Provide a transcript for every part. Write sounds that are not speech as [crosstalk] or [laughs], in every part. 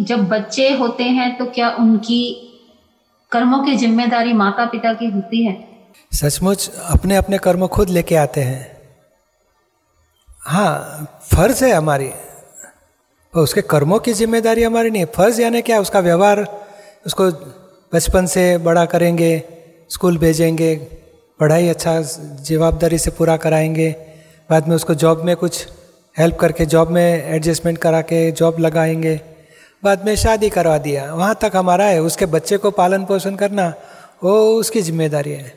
जब बच्चे होते हैं तो क्या उनकी कर्मों की ज़िम्मेदारी माता पिता की होती है? सचमुच अपने अपने कर्म खुद लेके आते हैं। हाँ फ़र्ज़ है हमारी। और उसके कर्मों की ज़िम्मेदारी हमारी नहीं, फ़र्ज़ यानी क्या? उसका व्यवहार, उसको बचपन से बड़ा करेंगे, स्कूल भेजेंगे, पढ़ाई अच्छा जवाबदारी से पूरा कराएँगे, बाद में उसको जॉब में कुछ हेल्प करके, जॉब में एडजस्टमेंट करा के जॉब लगाएँगे। बाद में शादी करवा दिया। वहाँ तक हमारा है, उसके बच्चे को पालन पोषण करना, वो उसकी ज़िम्मेदारी है।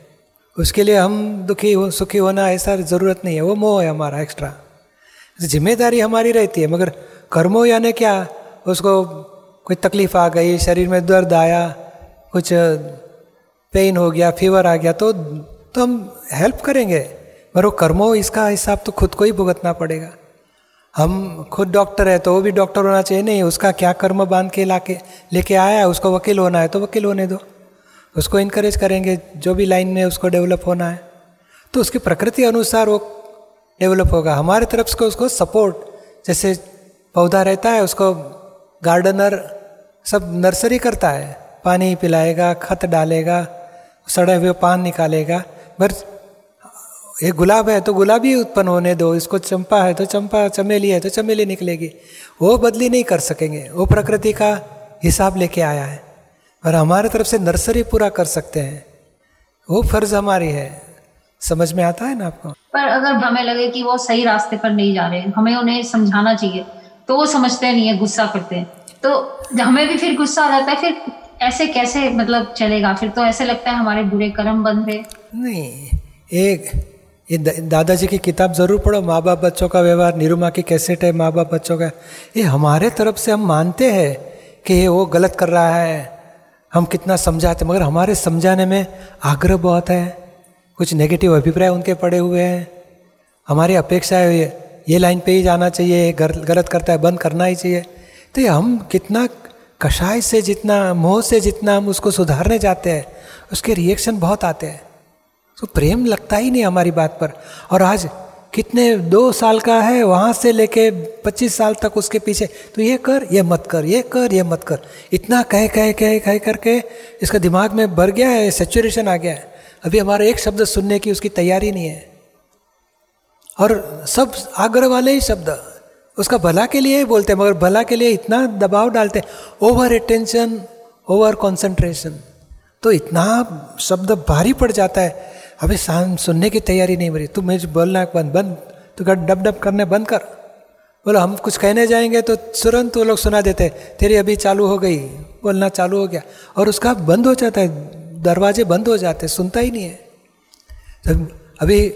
उसके लिए हम दुखी हो, सुखी होना ऐसा ज़रूरत नहीं है, वो मोह है हमारा एक्स्ट्रा ज़िम्मेदारी हमारी रहती है, मगर कर्मों यानी क्या? उसको कोई तकलीफ़ आ गई, शरीर में दर्द आया, कुछ पेन हो गया फीवर आ गया तो तो हम हेल्प करेंगे। पर वो कर्मों, इसका हिसाब तो खुद को ही भुगतना पड़ेगा। हम खुद डॉक्टर है तो वो भी डॉक्टर होना चाहिए। नहीं, उसका क्या कर्म बाँध के लाके, लेके आया है, उसको वकील होना है तो वकील होने दो। उसको इनक्रेज करेंगे, जो भी लाइन में उसको डेवलप होना है। तो उसकी प्रकृति अनुसार वो डेवलप होगा। हमारे तरफ़ से उसको सपोर्ट जैसे पौधा रहता है, उसको गार्डनर सब नर्सरी करता है। पानी पिलाएगा, खत डालेगा, सड़े हुए पान निकालेगा। बस एक गुलाब है तो गुलाब ही उत्पन्न होने दो इसको चंपा है तो चंपा चमेली है तो चमेली निकलेगी। वो बदली नहीं कर सकेंगे वो प्रकृति का हिसाब लेके आया है और हमारे तरफ़ से नर्सरी पूरा कर सकते हैं। वो फ़र्ज़ हमारी है। समझ में आता है ना आपको? पर अगर हमें लगे कि वो सही रास्ते पर नहीं जा रहे हमें उन्हें समझाना चाहिए तो वो समझते नहीं है गुस्सा करते हैं। तो हमें भी फिर गुस्सा आ जाता है फिर ऐसे कैसे मतलब चलेगा? फिर तो ऐसे लगता है हमारे बुरे कर्म बंद है नहीं एक ये दादाजी की किताब ज़रूर पढ़ो माँ बाप बच्चों का व्यवहार, निरुमा की कैसेट है माँ बाप बच्चों का। ये हमारे तरफ़ से हम मानते हैं कि ये वो गलत कर रहा है। हम कितना समझाते मगर हमारे समझाने में आग्रह बहुत है। कुछ नेगेटिव अभिप्राय उनके पड़े हुए हैं। हमारी अपेक्षा है ये लाइन पे ही जाना चाहिए गलत करता है, बंद करना ही चाहिए। तो ये हम कितना कषाय से जितना, मोह से जितना हम उसको सुधारने जाते हैं, उसके रिएक्शन बहुत आते हैं। तो प्रेम लगता ही नहीं हमारी बात पर। और आज कितने दो साल का है, वहाँ से लेके पच्चीस साल तक उसके पीछे तो ये कर, ये मत कर, ये कर, ये मत कर। इतना कह कह कह कह करके इसका दिमाग में भर गया है सेचुरेशन आ गया है। अभी हमारा एक शब्द सुनने की उसकी तैयारी नहीं है। और सब आग्रह वाले ही शब्द, उसका भला के लिए ही बोलते हैं, मगर भला के लिए इतना दबाव डालते हैं। ओवर अटेंशन ओवर कॉन्सेंट्रेशन तो इतना शब्द भारी पड़ जाता है। अभी शाम, सुनने की तैयारी नहीं मरी तू मुझे बोलना बंद बंद। तू कर डब डब करने बंद कर। बोलो, हम कुछ कहने जाएँगे तो तुरंत वो लोग सुना देते, तेरी अभी चालू हो गई। बोलना चालू हो गया। और उसका बंद हो जाता है, दरवाजे बंद हो जाते, सुनता ही नहीं है। तो अभी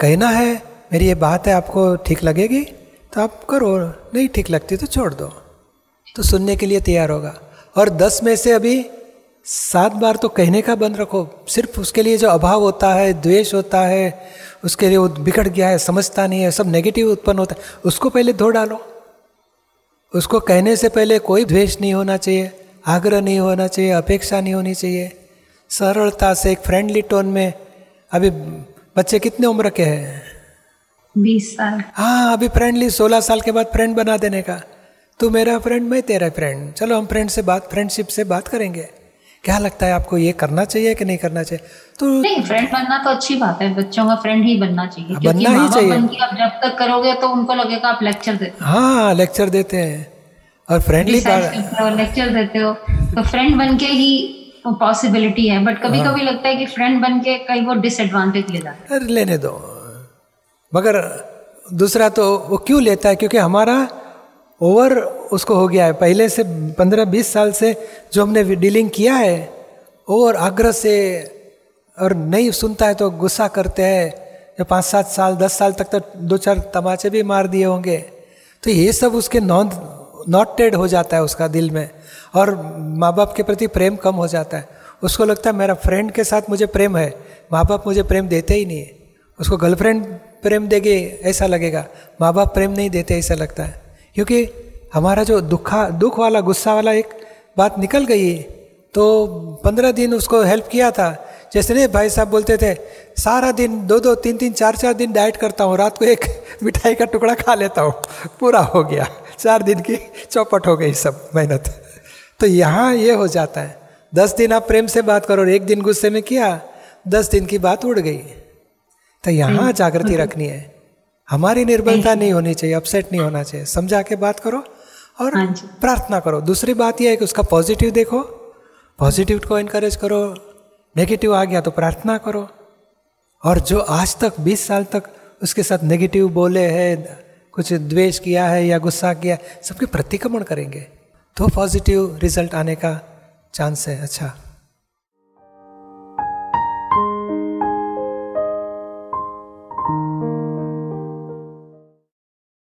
कहना है, मेरी ये बात है, आपको ठीक लगेगी? तो आप करो, नहीं ठीक लगती तो छोड़ दो। तो सुनने के लिए तैयार होगा। और दस में से अभी सात बार तो कहने का बंद रखो। सिर्फ़ उसके लिए जो अभाव होता है द्वेष होता है उसके लिए वो बिगड़ गया है समझता नहीं है सब नेगेटिव उत्पन्न होता है उसको पहले धो डालो। उसको कहने से पहले कोई द्वेष नहीं होना चाहिए आग्रह नहीं होना चाहिए अपेक्षा नहीं होनी चाहिए। सरलता से एक फ्रेंडली टोन में अभी बच्चे कितने उम्र के हैं? बीस साल। हाँ अभी फ्रेंडली सोलह साल के बाद फ्रेंड बना देने का। तू मेरा फ्रेंड मैं तेरा फ्रेंड चलो हम फ्रेंड से बात फ्रेंडशिप से बात करेंगे। क्या लगता है आपको ये करना चाहिए कि नहीं करना चाहिए? तो नहीं फ्रेंड बनना तो अच्छी बात है बच्चों का फ्रेंड ही बनना चाहिए हाँ, बनना ही चाहिए। बन आप जब तक करोगे तो उनको लगेगा आप लेक्चर देते हो। हाँ लेक्चर देते हैं। और फ्रेंडली लेक्चर देते हो तो फ्रेंड बन के ही पॉसिबिलिटी है बट कभी हाँ। कभी लगता है कि फ्रेंड बन के कई वो डिसएडवांटेज ले जाता है। लेने दो। मगर दूसरा तो वो क्यों लेता है? क्योंकि हमारा ओवर उसको हो गया है। पहले से पंद्रह बीस साल से जो हमने डीलिंग किया है और आग्रह से और नहीं सुनता है तो गुस्सा करते हैं। जो पाँच सात साल, दस साल तक तो दो चार तमाचे भी मार दिए होंगे। तो ये सब उसके नॉन, नॉटेड हो जाता है उसका दिल में। और माँ बाप के प्रति प्रेम कम हो जाता है। उसको लगता है मेरा फ्रेंड के साथ मुझे प्रेम है। माँ बाप मुझे प्रेम देते ही नहीं है। उसको गर्लफ्रेंड प्रेम देगी ऐसा लगेगा। माँ बाप प्रेम नहीं देते ऐसा लगता है। क्योंकि हमारा जो दुखा दुख वाला गुस्सा वाला एक बात निकल गई। तो पंद्रह दिन उसको हेल्प किया था। जैसे नहीं भाई साहब बोलते थे सारा दिन दो दो तीन तीन चार चार दिन डाइट करता हूँ। रात को एक [laughs] मिठाई का टुकड़ा खा लेता हूँ। पूरा हो गया। चार दिन की [laughs] चौपट हो गई सब मेहनत। तो यहाँ ये हो जाता है। दस दिन आप प्रेम से बात करो एक दिन गुस्से में किया दस दिन की बात उड़ गई। तो यहाँ जागृति रखनी है। हमारी निर्बलता नहीं होनी चाहिए अपसेट नहीं होना चाहिए। समझा के बात करो। और हाँ प्रार्थना करो। दूसरी बात यह है कि उसका पॉजिटिव देखो। पॉजिटिव को इनकरेज करो। नेगेटिव आ गया तो प्रार्थना करो। और जो आज तक 20 साल तक उसके साथ नेगेटिव बोले हैं कुछ द्वेष किया है या गुस्सा किया सबके प्रतिक्रमण करेंगे। तो पॉजिटिव रिज़ल्ट आने का चांस है। अच्छा।